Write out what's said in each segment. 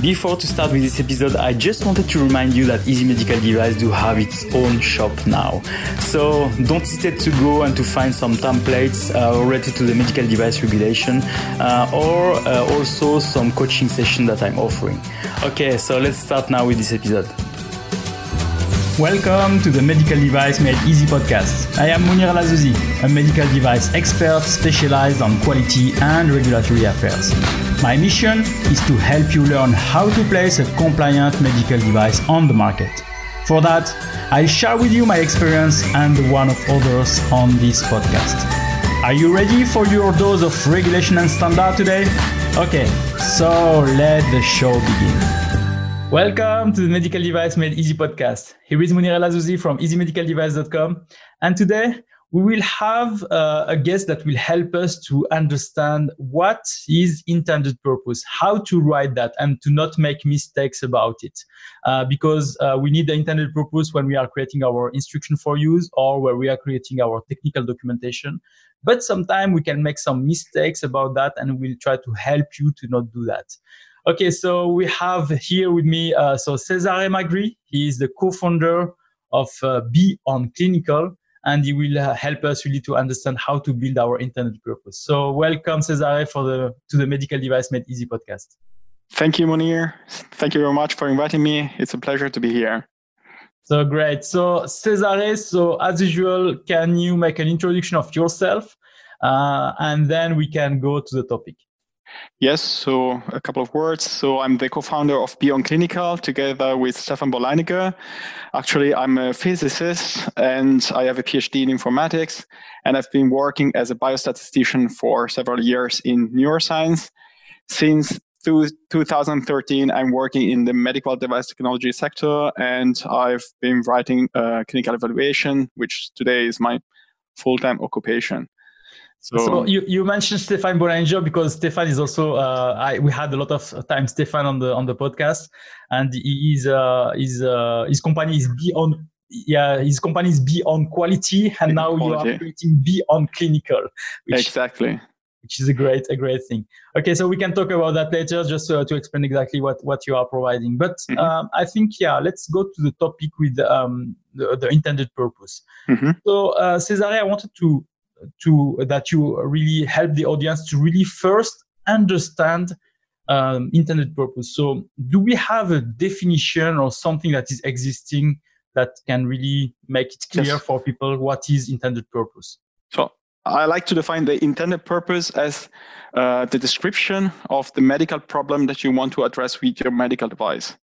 Before to start with this episode, I just wanted to remind you that Easy Medical Device do have its own shop now. So don't hesitate to go and to find some templates uh, related to the medical device regulation uh, or uh, also some coaching session that I'm offering. Okay, so let's start now with this episode. Welcome to the Medical Device Made Easy podcast. I am Monir El Azzouzi, a medical device expert specialized on quality and regulatory affairs. My mission is to help you learn how to place a compliant medical device on the market. For that, I'll share with you my experience and the one of others on this podcast. Are you ready for your dose of regulation and standard today? Okay, so let the show begin. Welcome to the Medical Device Made Easy podcast. Here is Monir El Azzouzi from easymedicaldevice.com. And today we will have uh, a guest that will help us to understand what is intended purpose, how to write that, and to not make mistakes about it. Uh, because uh, we need the intended purpose when we are creating our instruction for use or where we are creating our technical documentation. But sometimes we can make some mistakes about that, and we'll try to help you to not do that. Okay, so we have here with me uh, so Cesare Magri. He is the co-founder of uh, Be On Clinical, and he will uh, help us really to understand how to build our intended purpose. So welcome, Cesare, for the to the Medical Device Made Easy podcast. Thank you, Monir. Thank you very much for inviting me. It's a pleasure to be here. So great. So Cesare, so as usual, can you make an introduction of yourself, uh, and then we can go to the topic. Yes, so a couple of words. So I'm the co-founder of Be On Clinical together with Stefan Bolleininger. Actually, I'm a physicist and I have a PhD in informatics. And I've been working as a biostatistician for several years in neuroscience. Since 2013, I'm working in the medical device technology sector and I've been writing uh, clinical evaluation, which today is my full-time occupation. So, so, you, you mentioned Stefan Bolleininger because Stefan is also uh, I, we had a lot of time Stefan on the on the podcast and he is uh, his uh, his company is Be On yeah his company is Be On Quality and now quality. you are creating Be On Clinical which, exactly which is a great a great thing okay so we can talk about that later just to, to explain exactly what what you are providing but mm-hmm. um, I think yeah let's go to the topic with um, the, the intended purpose mm-hmm. so uh, Cesare I wanted to to that you really help the audience to really first understand um, intended purpose. So, do we have a definition or something that is existing that can really make it clear yes. for people what is intended purpose? So, I like to define the intended purpose as uh, the description of the medical problem that you want to address with your medical device.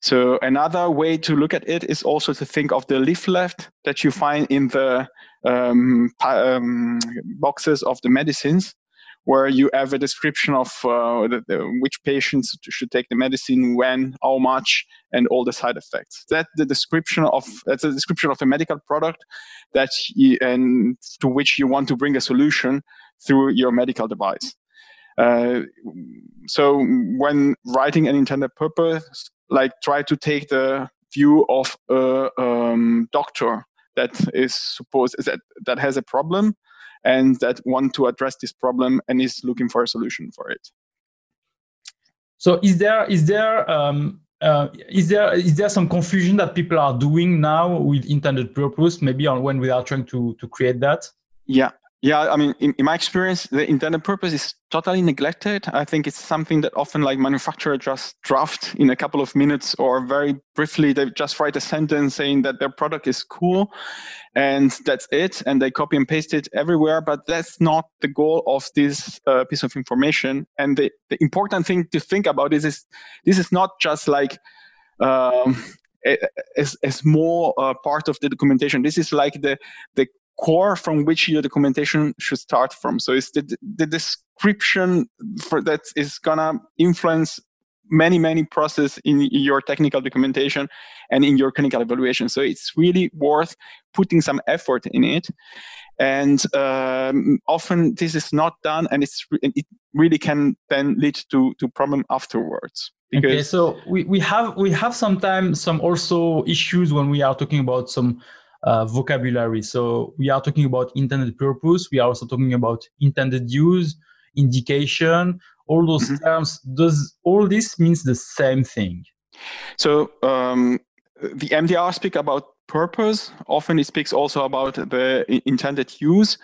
So another way to look at it is also to think of the leaflet that you find in the um, um, boxes of the medicines, where you have a description of uh, the, the, which patients should take the medicine, when, how much, and all the side effects. That's the description of that's a description of the medical product that you, and to which you want to bring a solution through your medical device. Uh, so when writing an intended purpose like try to take the view of a um, doctor that is supposed that that has a problem and that want to address this problem and is looking for a solution for it. So is there is there um, uh, is there is there some confusion that people are doing now with intended purpose? Maybe on when we are trying to to create that. Yeah, yeah, I mean, in, in, my experience, the intended purpose is totally neglected. I think it's something that often like manufacturer just draft in a couple of minutes or very briefly, they just write a sentence saying that their product is cool and that's it. And they copy and paste it everywhere. But that's not the goal of this uh, piece of information. And the, the important thing to think about is, is this is not just like, um, a, a, a, small uh, part of the documentation. This is like the the core from which your documentation should start from. So it's the, the description for that is gonna influence many many process in your technical documentation and in your clinical evaluation. So it's really worth putting some effort in it. And um, often this is not done and it's it really can then lead to to problem afterwards. Okay so we, we have we have sometimes some also issues when we are talking about some uh, vocabulary. So we are talking about intended purpose. We are also talking about intended use, indication, all those mm-hmm. terms. Does all this means the same thing? So um, the MDR speak about purpose. Often it speaks also about the intended use.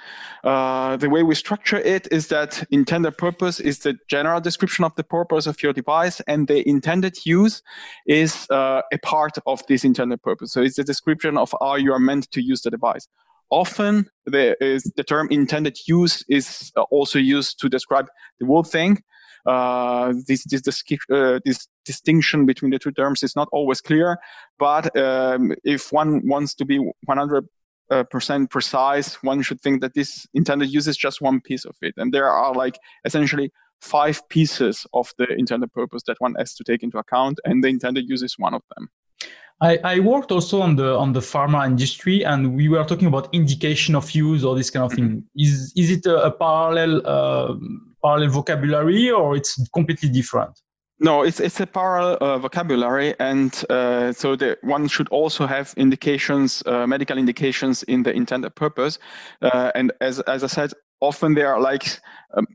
Uh, the way we structure it is that intended purpose is the general description of the purpose of your device, and the intended use is uh, a part of this intended purpose. So it's the description of how you are meant to use the device. Often there is the term intended use is also used to describe the whole thing. Uh, this, this, uh, this distinction between the two terms is not always clear. But um, if one wants to be 100 uh, percent precise, one should think that this intended use is just one piece of it, and there are like essentially five pieces of the intended purpose that one has to take into account, and the intended use is one of them. I, I, worked also on the on the pharma industry, and we were talking about indication of use or this kind of mm-hmm. thing. Is is it a, a parallel uh, parallel vocabulary or it's completely different? No, it's it's a parallel uh, vocabulary, and uh, so the, one should also have indications, uh, medical indications in the intended purpose. Uh, and as as I said, often there are like um,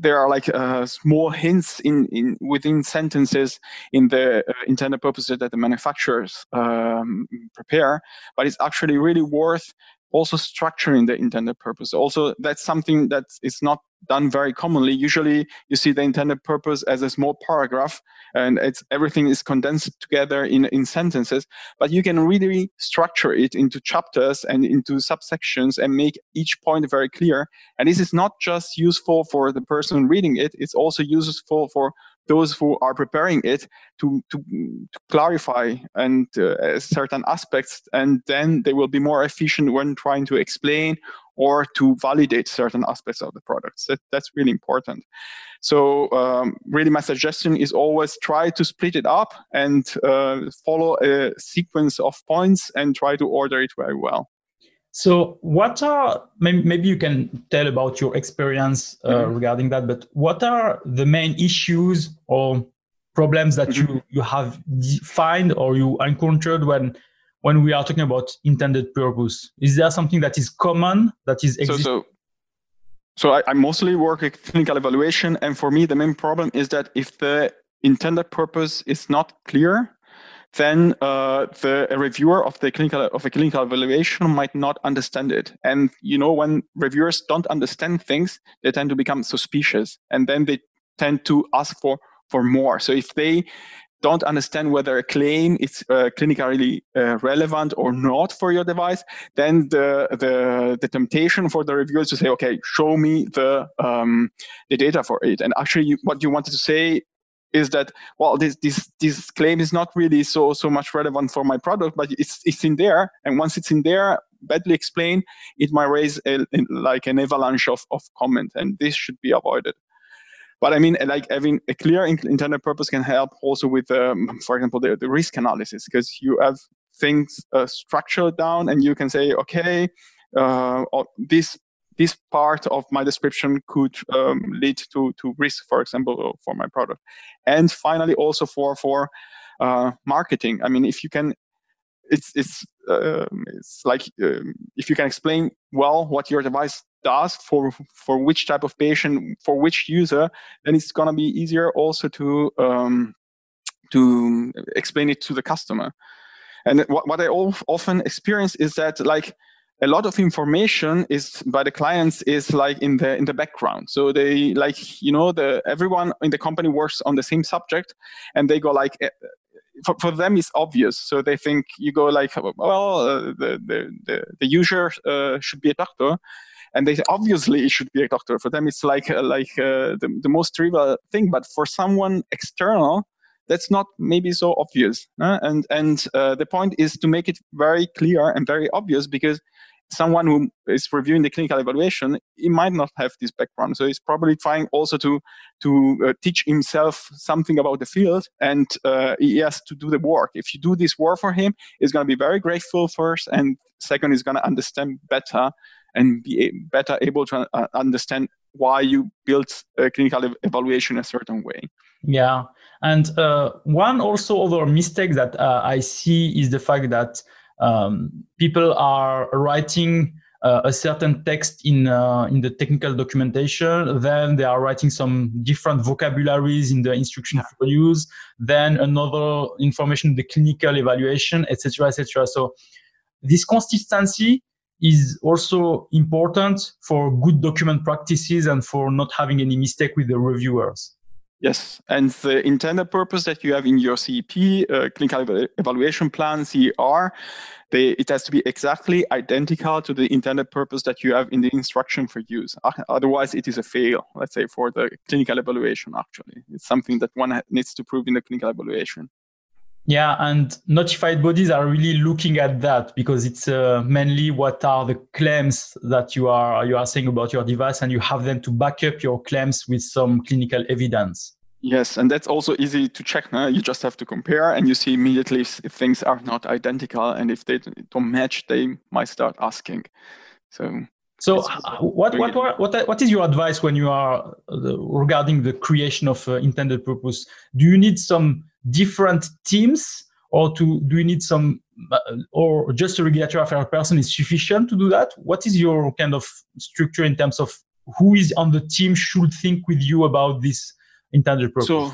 there are like uh, small hints in, in within sentences in the uh, intended purposes that the manufacturers um, prepare, but it's actually really worth also structuring the intended purpose. Also, that's something that is not done very commonly. Usually, you see the intended purpose as a small paragraph, and it's everything is condensed together in in sentences. But you can really structure it into chapters and into subsections and make each point very clear. And this is not just useful for the person reading it; it's also useful for those who are preparing it to, to, to clarify and uh, certain aspects, and then they will be more efficient when trying to explain or to validate certain aspects of the products. That, that's really important. So um, really my suggestion is always try to split it up and uh, follow a sequence of points and try to order it very well. So, what are maybe you can tell about your experience uh, mm-hmm. regarding that? But what are the main issues or problems that mm-hmm. you you have defined or you encountered when when we are talking about intended purpose? Is there something that is common that is so so. So I, I mostly work with clinical evaluation, and for me, the main problem is that if the intended purpose is not clear, then uh, the reviewer of the clinical of a clinical evaluation might not understand it. And you know, when reviewers don't understand things, they tend to become suspicious, and then they tend to ask for for more. So if they don't understand whether a claim is uh, clinically uh, relevant or not for your device, then the, the, the temptation for the reviewers to say, okay, show me the, um, the data for it. And actually, you, what you wanted to say is that well this this this claim is not really so so much relevant for my product but it's it's in there. And once it's in there badly explained it might raise a, like an avalanche of, of comment and this should be avoided. But i mean like having a clear intended purpose can help also with um, for example the, the risk analysis because you have things uh, structured down and you can say okay uh, this this part of my description could um, lead to, to risk, for example, for my product. And finally, also for for uh, marketing. I mean, if you can, it's it's uh, it's like um, if you can explain well what your device does for for which type of patient, for which user, then it's gonna be easier also to um, to explain it to the customer. And what, what I often experience is that like a lot of information is by the clients is like in the in the background. So they like you know the everyone in the company works on the same subject and they go like eh, for, for them it's obvious. So they think you go like well uh, the, the, the the user uh, should be a doctor and they obviously it should be a doctor. For them it's like uh, like uh, the, the most trivial thing but for someone external that's not maybe so obvious and and uh, the point is to make it very clear and very obvious because someone who is reviewing the clinical evaluation, he might not have this background. So he's probably trying also to to uh, teach himself something about the field, and uh, he has to do the work. If you do this work for him, he's going to be very grateful first, and second, he's going to understand better and be better able to uh, understand why you built a clinical evaluation a certain way. Yeah, and uh, one also other mistake that uh, I see is the fact that um, people are writing uh, a certain text in uh, in the technical documentation. Then they are writing some different vocabularies in the instruction for use. Then another information the clinical evaluation, etc., etc. So this consistency is also important for good document practices and for not having any mistake with the reviewers. Yes, and the intended purpose that you have in your CEP, uh, clinical evaluation plan, CER, they, it has to be exactly identical to the intended purpose that you have in the instruction for use. Otherwise, it is a fail, let's say, for the clinical evaluation, actually. It's something that one needs to prove in the clinical evaluation. Yeah, and notified bodies are really looking at that because it's uh, mainly what are the claims that you are you are saying about your device, and you have them to back up your claims with some clinical evidence. Yes, and that's also easy to check. Huh? You just have to compare, and you see immediately if, if things are not identical, and if they don't match, they might start asking. So so, what, what, what, what is your advice when you are uh, regarding the creation of uh, intended purpose? Do you need some different teams or to do you need some uh, or just a regulatory affairs person is sufficient to do that? What is your kind of structure in terms of who is on the team should think with you about this intended purpose? So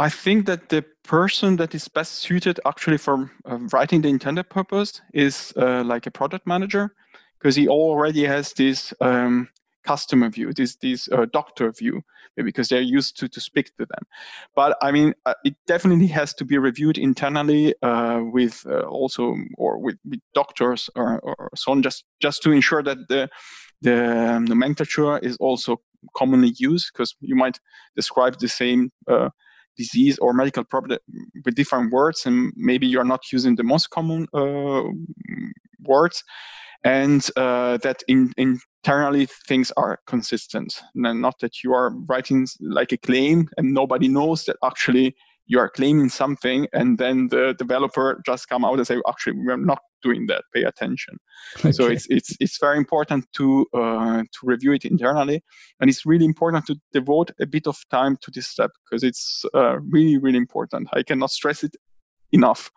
i think that the person that is best suited actually for uh, writing the intended purpose is uh, like a product manager because he already has this um, customer view, this this uh, doctor view, because they're used to to speak to them. But I mean, uh, it definitely has to be reviewed internally uh, with uh, also or with, with doctors or, or, so on, just just to ensure that the the nomenclature is also commonly used, because you might describe the same. Uh, disease or medical problem with different words and maybe you're not using the most common uh, words and uh, that in, internally things are consistent. Not that you are writing like a claim and nobody knows that actually you are claiming something and then the developer just come out and say actually we're not doing that pay attention okay. so it's it's it's very important to uh, to review it internally and it's really important to devote a bit of time to this step because it's uh, really really important i cannot stress it enough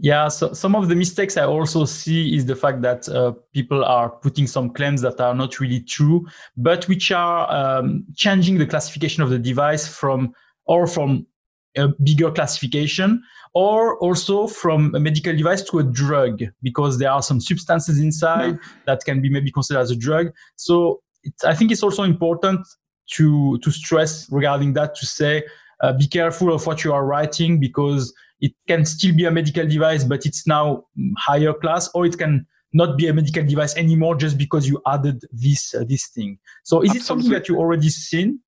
yeah, so some of the mistakes I also see is the fact that uh, people are putting some claims that are not really true, but which are um, changing the classification of the device from or from a bigger classification or also from a medical device to a drug because there are some substances inside yeah. that can be maybe considered as a drug. So I think it's also important to to stress regarding that to say uh, be careful of what you are writing because it can still be a medical device, but it's now higher class, or it can not be a medical device anymore just because you added this uh, this thing. So is Absolutely. it something that you already seen?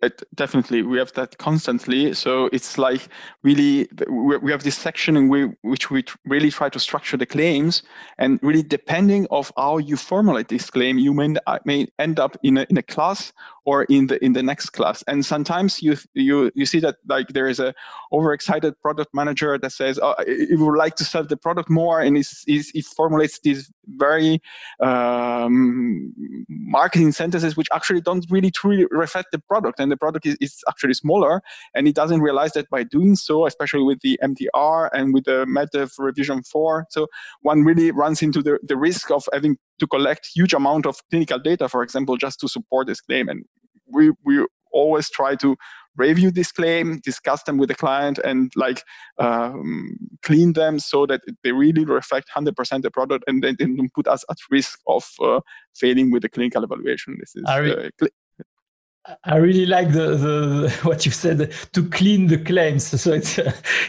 It, definitely, we have that constantly. So it's like really, we have this section in we, which we really try to structure the claims, and really depending of how you formulate this claim, you may, uh, may end up in a, in a class or in the in the next class. And sometimes you you you see that like there is a overexcited product manager that says, oh, he would like to sell the product more, and he's, he's, he formulates these very um, marketing sentences which actually don't really truly reflect the product, and the product is, is actually smaller, and he doesn't realize that by doing so, especially with the MDR and with the MEDDEV revision 4, so one really runs into the, the risk of having to collect huge amount of clinical data, for example, just to support this claim. And we, we always try to review this claim, discuss them with the client, and like um, clean them so that they really reflect 100% the product, and then don't put us at risk of uh, failing with the clinical evaluation. This is. Uh, cl- I really like the, the, what you said to clean the claims. So it's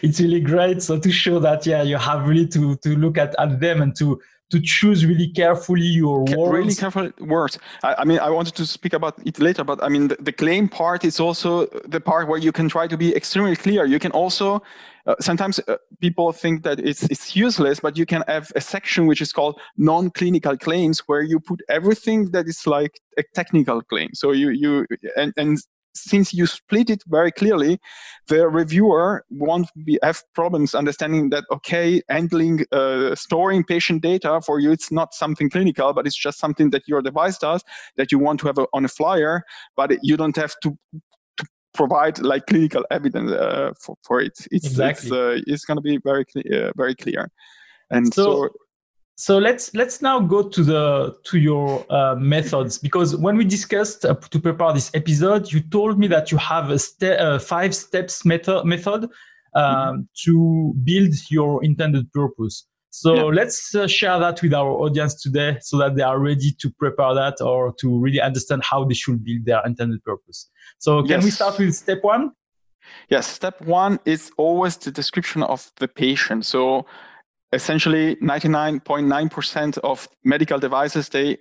it's really great. So to show that yeah, you have really to to look at, at them and to to choose really carefully your words. Really careful words. I, I, mean, I wanted to speak about it later, but I mean, the, the, claim part is also the part where you can try to be extremely clear. You can also uh, sometimes uh, people think that it's it's useless, but you can have a section which is called non-clinical claims, where you put everything that is like a technical claim. So you you and and since you split it very clearly, the reviewer won't be, have problems understanding that, okay, handling, uh, storing patient data for you, it's not something clinical, but it's just something that your device does that you want to have a, on a flyer, but you don't have to, to provide like clinical evidence uh, for, for it. It's, exactly. it's, uh, it's going to be very, clear, very clear. And so, so so let's let's now go to the to your uh, methods because when we discussed uh, to prepare this episode, you told me that you have a ste- uh, five steps method method um, mm-hmm. to build your intended purpose. So yeah. let's uh, share that with our audience today so that they are ready to prepare that or to really understand how they should build their intended purpose. So can yes. we start with step one? Yes, step one is always the description of the patient. So essentially 99.9% of medical devices they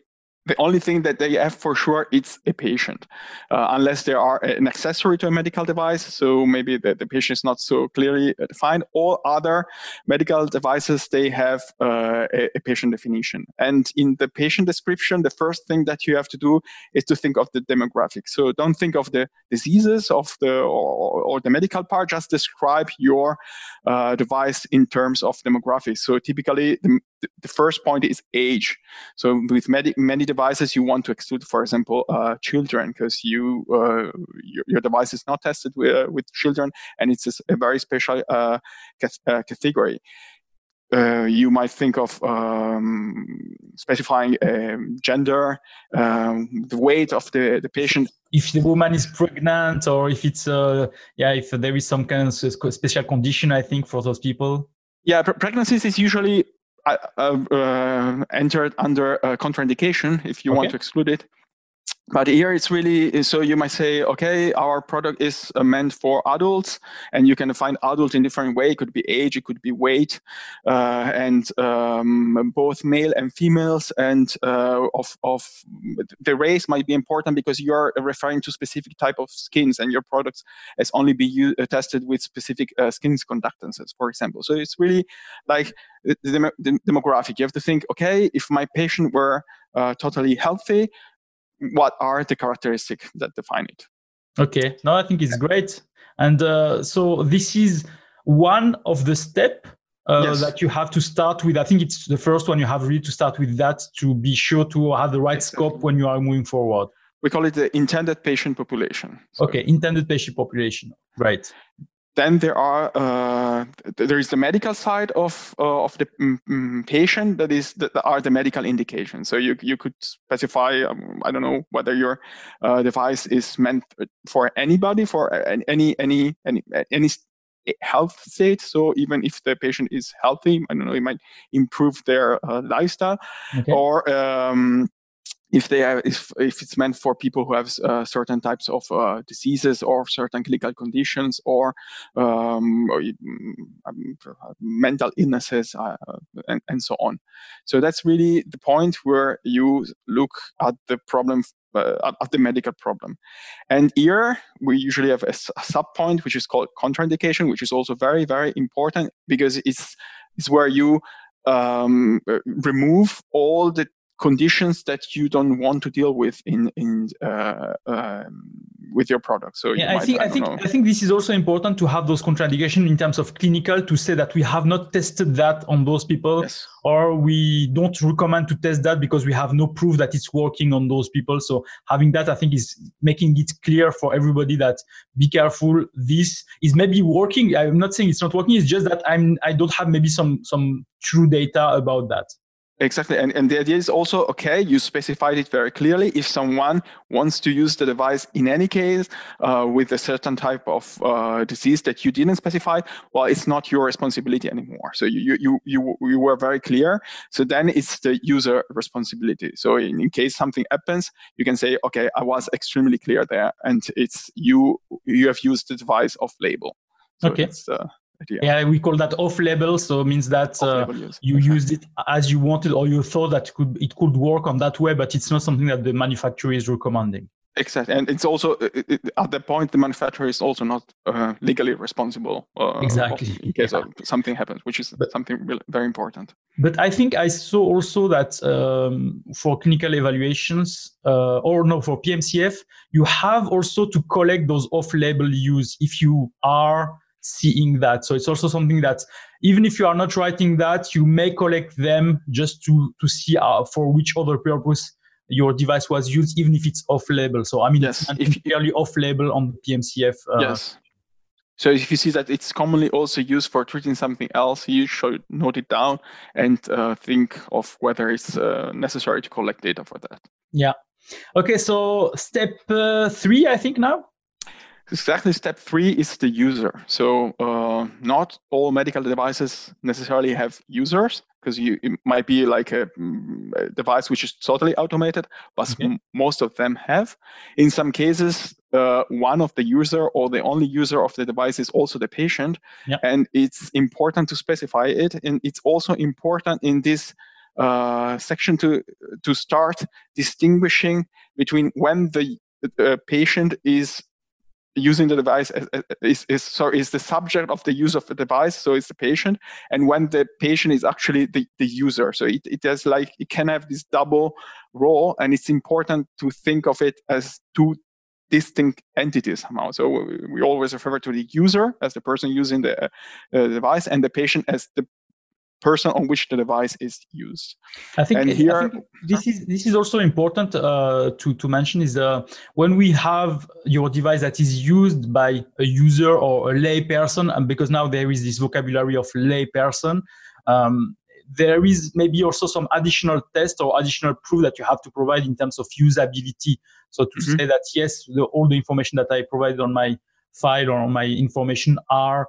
the only thing that they have for sure it's a patient. Uh, unless there are an accessory to a medical device so maybe the, the patient is not so clearly defined all other medical devices they have uh, a, a, patient definition. And in the patient description the first thing that you have to do is to think of the demographics so don't think of the diseases of the or, or the medical part just describe your uh, device in terms of demographics so typically the, the first point is age. So with many many devices, you want to exclude, for example, uh, children, because you uh, your, your, device is not tested with, uh, with children, and it's a, very special uh, uh, category. Uh, you might think of um, specifying um, gender, um, the weight of the, the patient. If the woman is pregnant, or if it's yeah, if there is some kind of special condition, I think for those people. Yeah, pregnancies is usually Uh, uh, entered under uh, contraindication if you okay. want to exclude it but here it's really so you might say okay our product is uh, meant for adults and you can find adult in different way. It could be age it could be weight uh, and um, both male and females and uh, of, of the race might be important because you're referring to specific type of skins and your products has only used, uh, tested with specific uh, skins conductances for example. So it's really like the, the, the demographic. You have to think okay if my patient were uh, totally healthy what are the characteristics that define it. Okay, no, I think it's great. And uh, so this is one of the step uh, yes. that you have to start with. I think it's the first one you have really to start with that to be sure to have the right exactly. scope when you are moving forward. We call it the intended patient population. So okay, intended patient population. Right then there are uh, there is the medical side of uh, of the mm, patient that is that are the medical indications. So you you could specify um, I don't know whether your uh, device is meant for anybody for any any any any health state. So even if the patient is healthy, I don't know, it might improve their uh, lifestyle, okay. or um, if they have, if, if it's meant for people who have uh, certain types of uh, diseases or certain clinical conditions or, um, or um, mental illnesses uh, and, and, so on. So that's really the point where you look at the problem uh, at the medical problem. And here we usually have a, a sub point which is called contraindication, which is also very very important because it's it's where you um, uh, remove all the conditions that you don't want to deal with in in uh, um, with your product. So yeah, I think I, I think know. I think this is also important to have those contradictions in terms of clinical to say that we have not tested that on those people, yes. or we don't recommend to test that because we have no proof that it's working on those people. So having that, I think, is making it clear for everybody that be careful. This is maybe working. I'm not saying it's not working. It's just that I'm I don't have maybe some some true data about that. Exactly. And, and the idea is also, okay, you specified it very clearly. If someone wants to use the device in any case uh, with a certain type of uh, disease that you didn't specify, well, it's not your responsibility anymore. So you, you, you, you were very clear. So then it's the user responsibility. So in, in case something happens, you can say, okay, I was extremely clear there. And it's you, you have used the device off label. So okay. Uh, yeah. yeah, we call that off-label. So it means that uh, you okay. used it as you wanted, or you thought that it could it could work on that way, but it's not something that the manufacturer is recommending. Exactly, and it's also it, at the point the manufacturer is also not uh, legally responsible. Uh, exactly, in case yeah. something happens, which is but, something really very important. But I think I saw also that um, for clinical evaluations, uh, or no, for PMCF, you have also to collect those off-label use if you are seeing that. So it's also something that even if you are not writing that, you may collect them just to to see uh, for which other purpose your device was used, even if it's off label. So I mean, yes. it's if, clearly off label on the PMCF. Uh, yes. So if you see that it's commonly also used for treating something else, you should note it down and uh, think of whether it's uh, necessary to collect data for that. Yeah. Okay. So step uh, three, I think now. Exactly. Step three is the user. So uh, not all medical devices necessarily have users because you it might be like a, mm, a, device which is totally automated, but okay. m- most of them have. In some cases, uh, one of the user or the only user of the device is also the patient, yep. and it's important to specify it. And it's also important in this uh, section to to start distinguishing between when the uh, patient is using the device is, is sorry is the subject of the use of the device so it's the patient. And when the patient is actually the, the user so it, it has like it can have this double role and it's important to think of it as two distinct entities somehow. So we always refer to the user as the person using the uh, device and the patient as the person on which the device is used. I think, and here, I think this is this is also important uh, to to mention is uh, when we have your device that is used by a user or a lay person, and because now there is this vocabulary of lay person. Um, there is maybe also some additional test or additional proof that you have to provide in terms of usability. So to mm-hmm. say that yes, the, all the information that I provided on my file or on my information are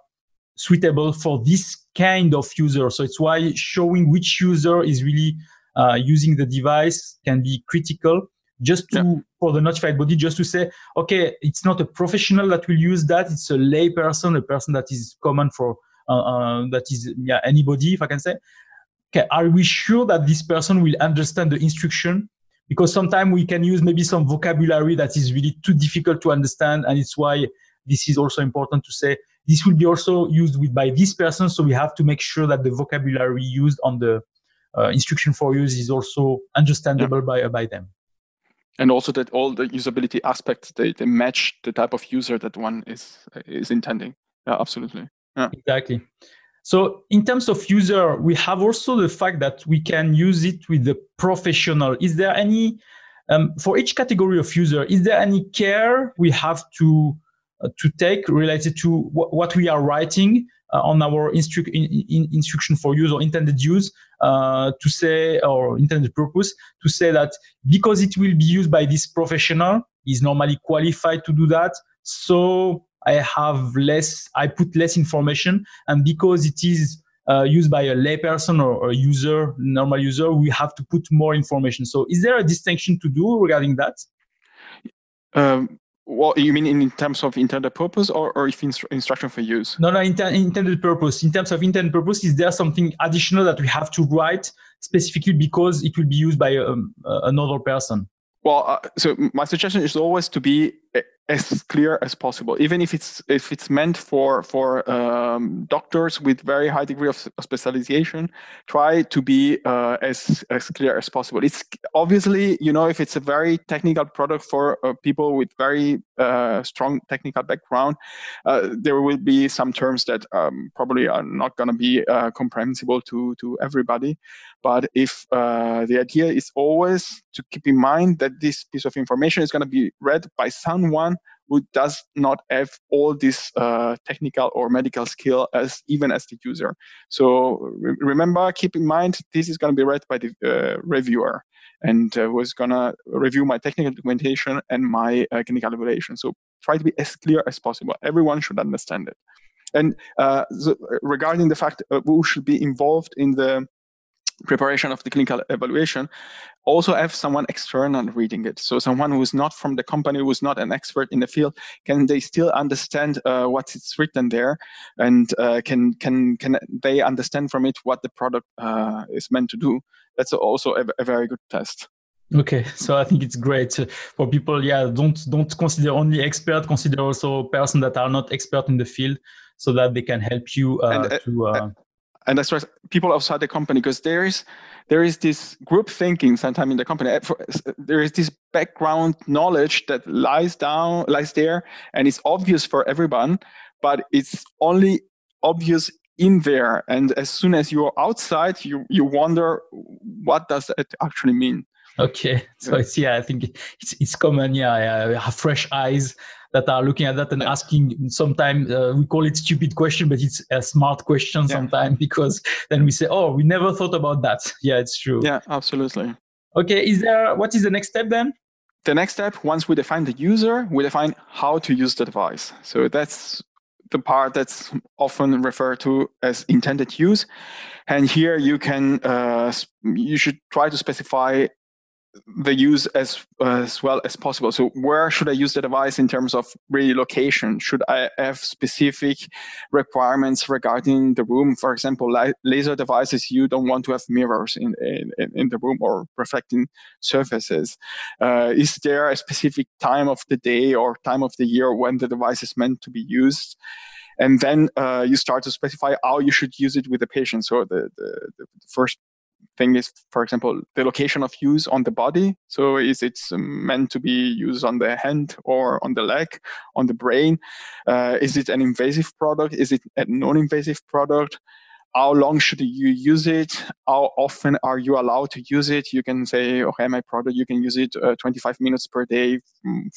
suitable for this kind of user. So it's why showing which user is really uh, using the device can be critical just to yeah. for the notified body just to say okay it's not a professional that will use that it's a lay person a person that is common for uh, uh, that is yeah anybody if i can say okay are we sure that this person will understand the instruction because sometimes we can use maybe some vocabulary that is really too difficult to understand and it's why this is also important to say this will be also used with by this person, so we have to make sure that the vocabulary used on the uh, instruction for use is also understandable yeah. by uh, by them. And also that all the usability aspects they, they match the type of user that one is is intending. Yeah, absolutely. Yeah. Exactly. So in terms of user, we have also the fact that we can use it with the professional. Is there any um, for each category of user? Is there any care we have to to take related to w- what we are writing uh, on our instru- in, in instruction for use or intended use uh, to say or intended purpose to say that because it will be used by this professional is normally qualified to do that. So i have less i put less information and because it is uh, used by a layperson or a user normal user we have to put more information. So is there a distinction to do regarding that? Um, what you mean in terms of intended purpose or, or if instru- instruction for use? No, no, inter- intended purpose. In terms of intended purpose, is there something additional that we have to write specifically because it will be used by um, uh, another person? Well, uh, so my suggestion is always to be as clear as possible, even if it's if it's meant for for um, doctors with very high degree of specialization. Try to be uh, as as clear as possible. It's obviously you know if it's a very technical product for uh, people with very uh, strong technical background, uh, there will be some terms that um, probably are not going to be uh, comprehensible to to everybody. But if uh, the idea is always to keep in mind that this piece of information is going to be read by someone who does not have all this uh, technical or medical skill as even as the user. So re- remember, keep in mind this is going to be read by the uh, reviewer and uh, was going to review my technical documentation and my uh, clinical evaluation. So try to be as clear as possible. Everyone should understand it. And uh, so regarding the fact uh, who should be involved in the preparation of the clinical evaluation also have someone external reading it. So someone who's not from the company who's not an expert in the field can they still understand uh, what's written there? And uh, can can can they understand from it what the product uh, is meant to do? That's also a, a, very good test. Okay so i think it's great. For people yeah don't don't consider only expert consider also person that are not expert in the field so that they can help you uh, and, uh, to uh, and I stress people outside the company because there is there is this group thinking sometimes in the company. Eh, there is this background knowledge that lies down lies there and it's obvious for everyone, but it's only obvious in there. And as soon as you're outside, you you wonder what does it actually mean. Okay, so yeah. it's yeah, I think it's it's common. Yeah, yeah, have fresh eyes that are looking at that and yeah. asking. Sometimes uh, we call it stupid question, but it's a smart question yeah. sometimes because then we say, "Oh, we never thought about that." Yeah, it's true. Yeah, absolutely. Okay, is there what is the next step then? The next step, once we define the user, we define how to use the device. So that's the part that's often referred to as intended use. And here you can, uh, you should try to specify the use as as well as possible. So where should I use the device in terms of really location? Should I have specific requirements regarding the room? For example, laser devices, you don't want to have mirrors in in, in the room or reflecting surfaces. Uh, is there a specific time of the day or time of the year when the device is meant to be used? and then uh, you start to specify how you should use it with the patient. So the, the, the, first thing is, for example, the location of use on the body. So is it meant to be used on the hand or on the leg, on the brain? Uh, is it an invasive product? Is it a non-invasive product? How long should you use it? How often are you allowed to use it? You can say, okay, my product, you can use it uh, 25 minutes per day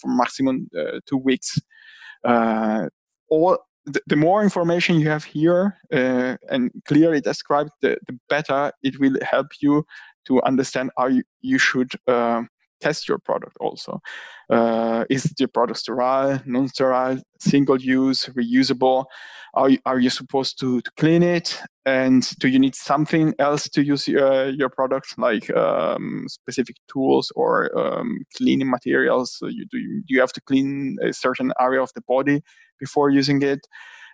for maximum uh, two weeks. Uh, all the, more information you have here uh, and clearly described, the, the better it will help you to understand how you, you should uh, test your product also. Uh, is the product sterile, non-sterile, single use, reusable? Are you, are you supposed to, to clean it? And do you need something else to use uh, your product, like um, specific tools or um, cleaning materials? So you, do, you, do you have to clean a certain area of the body before using it.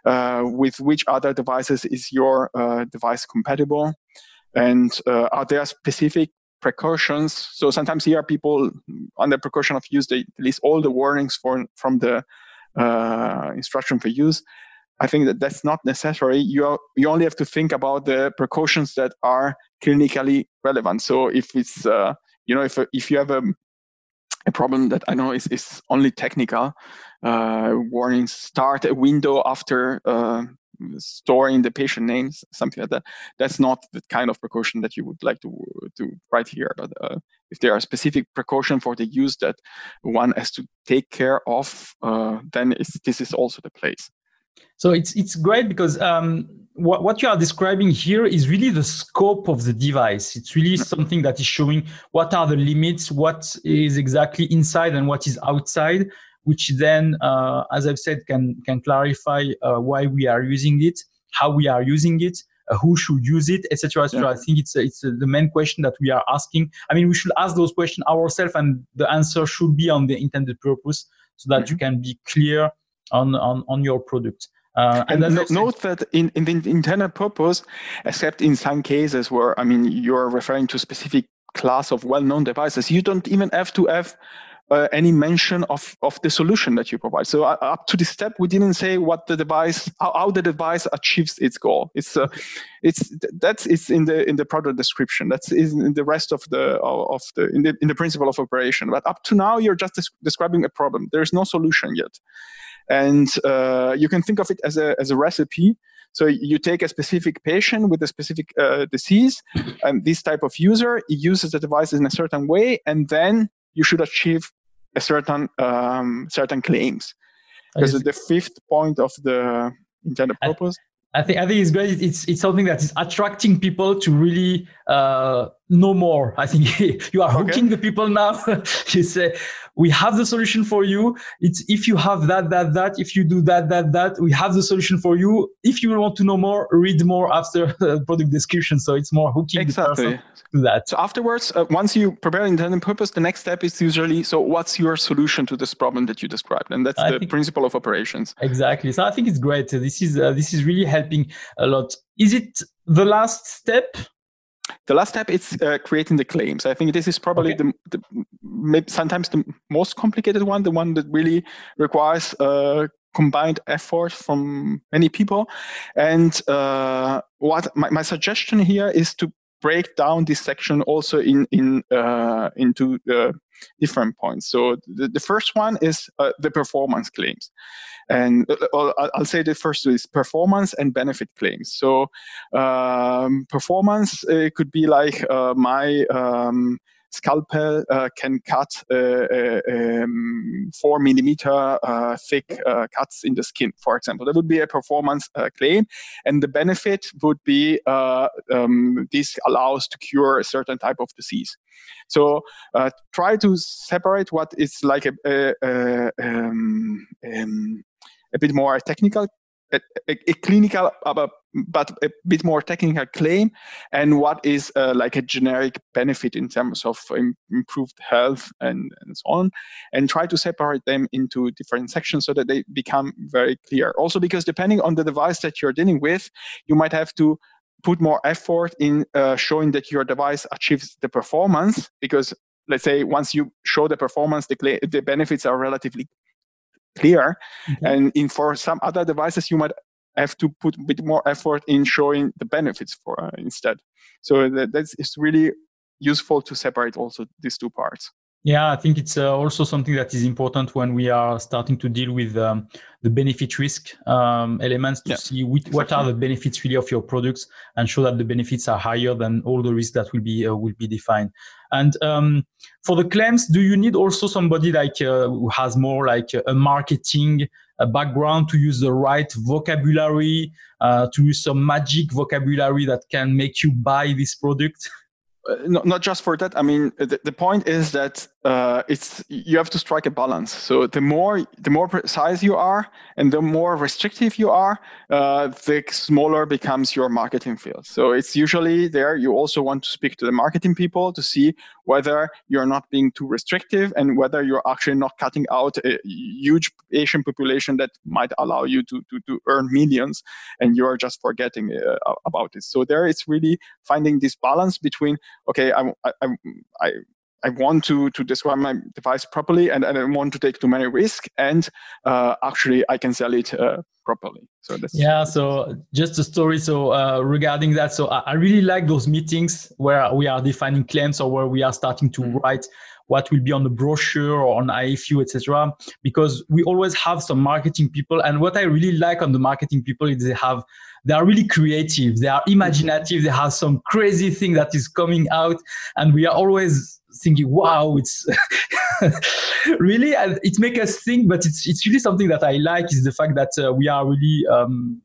Uh, with which other devices is your uh, device compatible? And uh, are there specific precautions? So sometimes here people under precaution of use, they list all the warnings for, from the uh, instruction for use. I think that that's not necessary. You, are, you only have to think about the precautions that are clinically relevant. So if it's, uh, you know, if, if you have a a problem that I know is, is only technical. Uh, warnings start a window after uh, storing the patient names, something like that. That's not the kind of precaution that you would like to to write here. But uh, if there are specific precaution for the use that one has to take care of, uh, then this is also the place. So it's it's great because um, what, what you are describing here is really the scope of the device. It's really something that is showing what are the limits, what is exactly inside and what is outside, which then, uh, as I've said, can can clarify uh, why we are using it, how we are using it, uh, who should use it, etc. etc. Yeah. I think it's it's the main question that we are asking. I mean, we should ask those questions ourselves, and the answer should be on the intended purpose, so that mm-hmm. you can be clear on on on your product. Uh, and, and note that in, in the intended purpose, except in some cases where, I mean, you're referring to specific class of well-known devices, you don't even have to have uh, any mention of, of the solution that you provide. So uh, up to this step, we didn't say what the device, how, how the device achieves its goal. It's uh, it's that's it's in the in the product description. That's in the rest of the of the in the in the principle of operation. But up to now, you're just des- describing a problem. There is no solution yet. And uh, you can think of it as a, as a recipe. So you take a specific patient with a specific uh, disease and this type of user, uses the device in a certain way, and then you should achieve certain um, certain claims. Because the fifth point of the intended purpose. I think I think it's great. It's it's something that is attracting people to really uh, know more. I think you are hooking okay. the people now. you say we have the solution for you. It's if you have that, that, that, if you do that, that, that, we have the solution for you. If you want to know more, read more after the product description. So it's more hooking exactly. to that. So afterwards, uh, once you prepare an intended purpose, the next step is usually, so what's your solution to this problem that you described? And that's I the principle of operations. Exactly. So I think it's great. This is, uh, this is really helping a lot. Is it the last step the last step is uh, creating the claims. I think this is probably okay. the, the sometimes the most complicated one, the one that really requires uh, combined effort from many people. And uh, what my, my suggestion here is to break down this section also in in uh, into uh, different points. So the, the first one is uh, the performance claims, and uh, I'll say the first is performance and benefit claims. So um, performance could be like uh, my um, scalpel uh, can cut um, four millimeter thick cuts in the skin, for example. That would be a performance claim, and the benefit would be um, this allows to cure a certain type of disease. So try to separate what is like a, a, a, um, um, a bit more technical a, a, clinical uh, but a bit more technical claim and what is uh, like a generic benefit in terms of Im- improved health and, and so on and try to separate them into different sections so that they become very clear also because depending on the device that you're dealing with you might have to put more effort in uh, showing that your device achieves the performance because let's say once you show the performance the, cl- the benefits are relatively clear. Mm-hmm. And in for some other devices, you might have to put a bit more effort in showing the benefits for uh, instead. So that, that's it's really useful to separate also these two parts. Yeah, I think it's uh, also something that is important when we are starting to deal with um, the benefit risk um, elements to yeah, see which, exactly. what are the benefits really of your products and show that the benefits are higher than all the risks that will be uh, will be defined. And um, for the claims, do you need also somebody like uh, who has more like a marketing background to use the right vocabulary, uh, to use some magic vocabulary that can make you buy this product? Uh, not, not just for that. I mean, the, the point is that uh, it's you have to strike a balance. So the more the more precise you are, and the more restrictive you are, uh, the smaller becomes your marketing field. So it's usually there. You also want to speak to the marketing people to see whether you're not being too restrictive and whether you're actually not cutting out a huge Asian population that might allow you to to, to earn millions, and you're just forgetting uh, about it. So there, it's really finding this balance between okay, I I, I I want to to describe my device properly, and, I don't want to take too many risks, and uh, actually I can sell it uh, properly. So that's yeah. So just a story. So uh, regarding that, so I, I, really like those meetings where we are defining claims or where we are starting to mm-hmm. write what will be on the brochure or on IFU, etc. Because we always have some marketing people, and what I really like on the marketing people is they have they are really creative, they are imaginative, they have some crazy thing that is coming out, and we are always thinking, wow, it's really, it makes us think, but it's, it's really something that I like is the fact that uh, we are really um,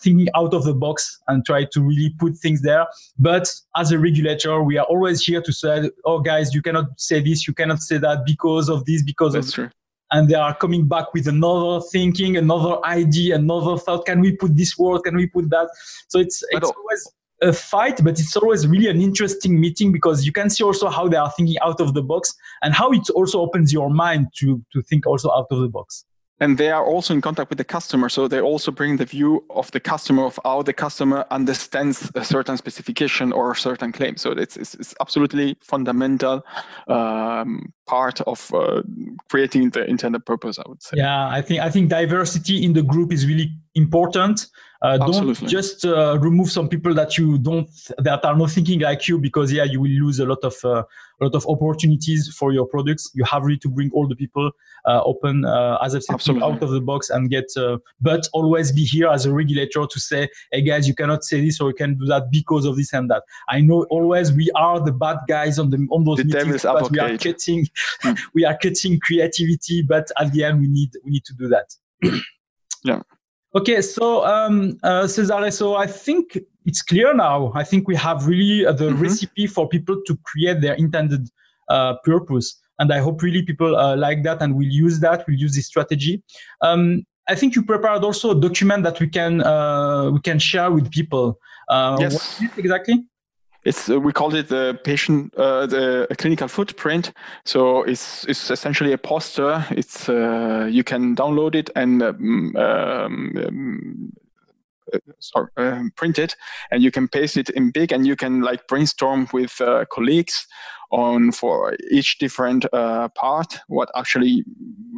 thinking out of the box and try to really put things there. But as a regulator, we are always here to say, oh, guys, you cannot say this, you cannot say that because of this, because That's of true. And they are coming back with another thinking, another idea, another thought. Can we put this word? Can we put that? So it's it's always a fight, but it's always really an interesting meeting because you can see also how they are thinking out of the box and how it also opens your mind to to think also out of the box and they are also in contact with the customer so they also bring the view of the customer of how the customer understands a certain specification or a certain claim so it's, it's, it's absolutely fundamental um, part of uh, creating the intended purpose i would say. Yeah i think i think diversity in the group is really important. Uh, don't just uh, remove some people that you don't that are not thinking like you because yeah you will lose a lot of uh, a lot of opportunities for your products. You have really to bring all the people uh, open uh, as i said out of the box and get uh, but always be here as a regulator to say hey guys you cannot say this or you can do that because of this and that. I know always we are the bad guys on the on those the meetings but we are cutting hmm. we are cutting creativity but at the end we need we need to do that yeah Okay, so um, uh, Cesare, so I think it's clear now. I think we have really uh, the mm-hmm. recipe for people to create their intended uh, purpose. And I hope really people uh, like that and will use that, will use this strategy. Um, I think you prepared also a document that we can uh, we can share with people. Uh, yes. exactly? It's uh, we call it the patient uh, the clinical footprint. So it's it's essentially a poster. It's uh, you can download it and um, um, um sorry, um, print it and you can paste it in big and you can like brainstorm with uh, colleagues on for each different uh, part what actually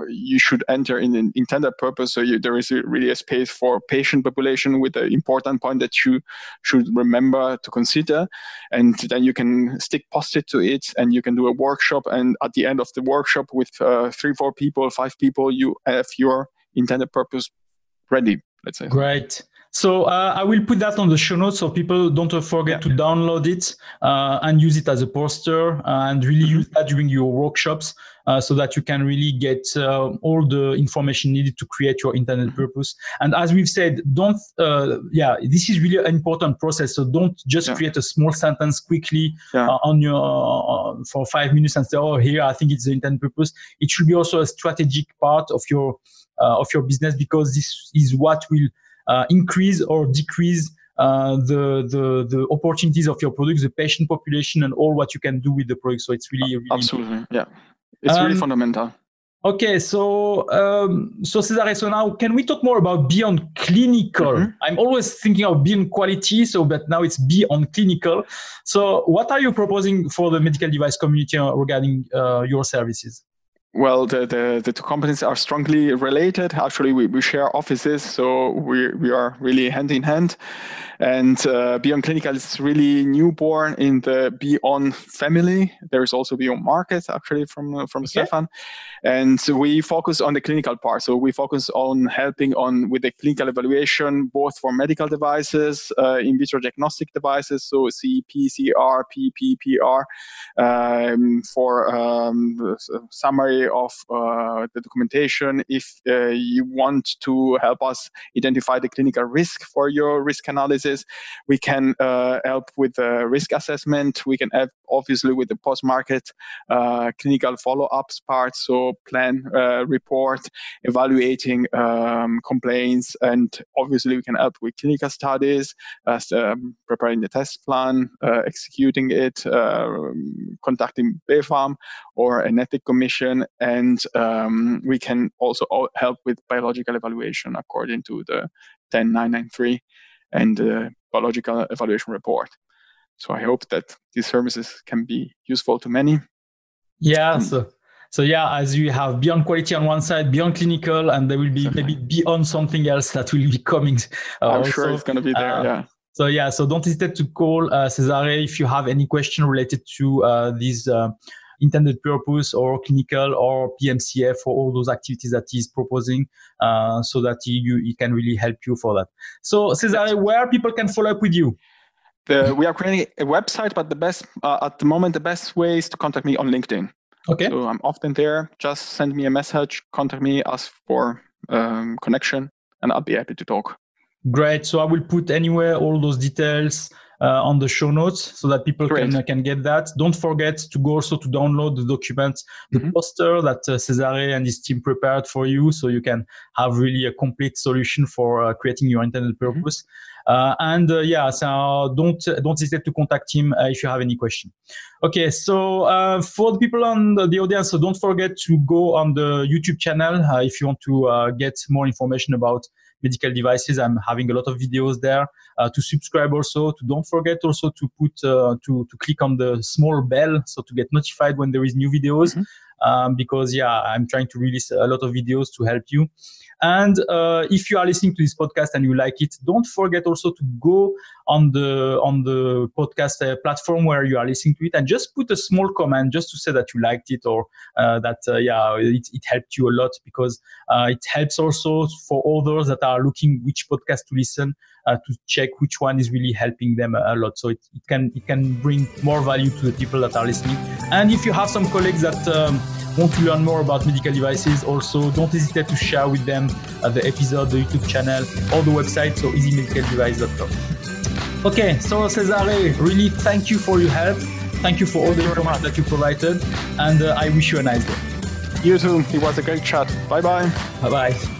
you should enter in an intended purpose. So you, there is a, really a space for patient population with the important point that you should remember to consider. And then you can stick post-it to it and you can do a workshop. And at the end of the workshop with uh, three four people five people you have your intended purpose ready let's say. Great So uh, I will put that on the show notes so people don't forget to download it uh, and use it as a poster uh, and really mm-hmm. use that during your workshops uh, so that you can really get uh, all the information needed to create your intended mm-hmm. purpose. And as we've said, don't, uh, yeah, this is really an important process. So don't just yeah. create a small sentence quickly yeah. on your, for five minutes and say, oh, here, I think it's the intended purpose. It should be also a strategic part of your, of your business because this is what will increase or decrease uh, the, the the opportunities of your product, the patient population, and all what you can do with the product. So it's really, really absolutely important. yeah, it's um, really fundamental. Okay, so um, so Cesare, so now can we talk more about beyond clinical? Mm-hmm. I'm always thinking of beyond quality, so but now it's beyond clinical. So what are you proposing for the medical device community regarding uh, your services? Well, the, the, the, two companies are strongly related. Actually, we, we share offices, so we, we are really hand in hand. And uh, Beyond Clinical is really newborn in the Beyond family. There is also Beyond Market, actually, from, uh, from okay. Stefan. And we focus on the clinical part. So we focus on helping on with the clinical evaluation, both for medical devices, uh, in vitro diagnostic devices, so CEP, CR, PP, PR, um, for um, summary of uh, the documentation. If uh, you want to help us identify the clinical risk for your risk analysis, we can uh, help with the risk assessment. We can help, obviously, with the post-market uh, clinical follow-ups part. So plan, uh, report, evaluating um, complaints, and obviously we can help with clinical studies, as um, preparing the test plan, uh, executing it, um, contacting BfArM or an ethic commission, and um, we can also help with biological evaluation according to the 10993 and the biological evaluation report. So I hope that these services can be useful to many. Yeah. Um, so, so yeah, as you have beyond quality on one side, beyond clinical, and there will be maybe beyond something else that will be coming. Uh, I'm also. sure it's going to be there. Uh, yeah. So yeah, so don't hesitate to call uh, Cesare if you have any question related to uh, these uh, intended purpose or clinical or PMCF for all those activities that he's proposing uh, so that he, you, he can really help you for that. So Cesare, where people can follow up with you? The, we are creating a website, but the best uh, at the moment, the best way is to contact me on LinkedIn. Okay. So I'm often there. Just send me a message, contact me, ask for um, connection, and I'll be happy to talk. Great. So I will put anywhere all those details uh, on the show notes so that people Great. can can get that. Don't forget to go also to download the document, the mm-hmm. poster that uh, Cesare and his team prepared for you, so you can have really a complete solution for uh, creating your intended mm-hmm. purpose. Mm-hmm. and uh, yeah, so don't don't hesitate to contact him uh, if you have any question. Okay, so uh, for the people on the, the, audience, so don't forget to go on the YouTube channel if you want to get more information about medical devices. I'm having a lot of videos there. Uh, to subscribe also. To don't forget also to put uh, to to click on the small bell so to get notified when there is new videos. Mm-hmm. Um, because yeah, I'm trying to release a lot of videos to help you. And uh, if you are listening to this podcast and you like it, don't forget also to go on the on the podcast uh, platform where you are listening to it and just put a small comment just to say that you liked it or uh, that uh, yeah it, it, helped you a lot because uh, it helps also for others that are looking which podcast to listen uh, to check which one is really helping them a, lot. So it, it can it can bring more value to the people that are listening. And if you have some colleagues that um, want to learn more about medical devices, also don't hesitate to share with them uh, the episode, the YouTube channel, or the website, so easymedicaldevice.com. Okay, so Cesare, really thank you for your help. Thank you for all the information that you provided, and uh, I wish you a nice day. You too. It was a great chat. Bye bye. Bye bye.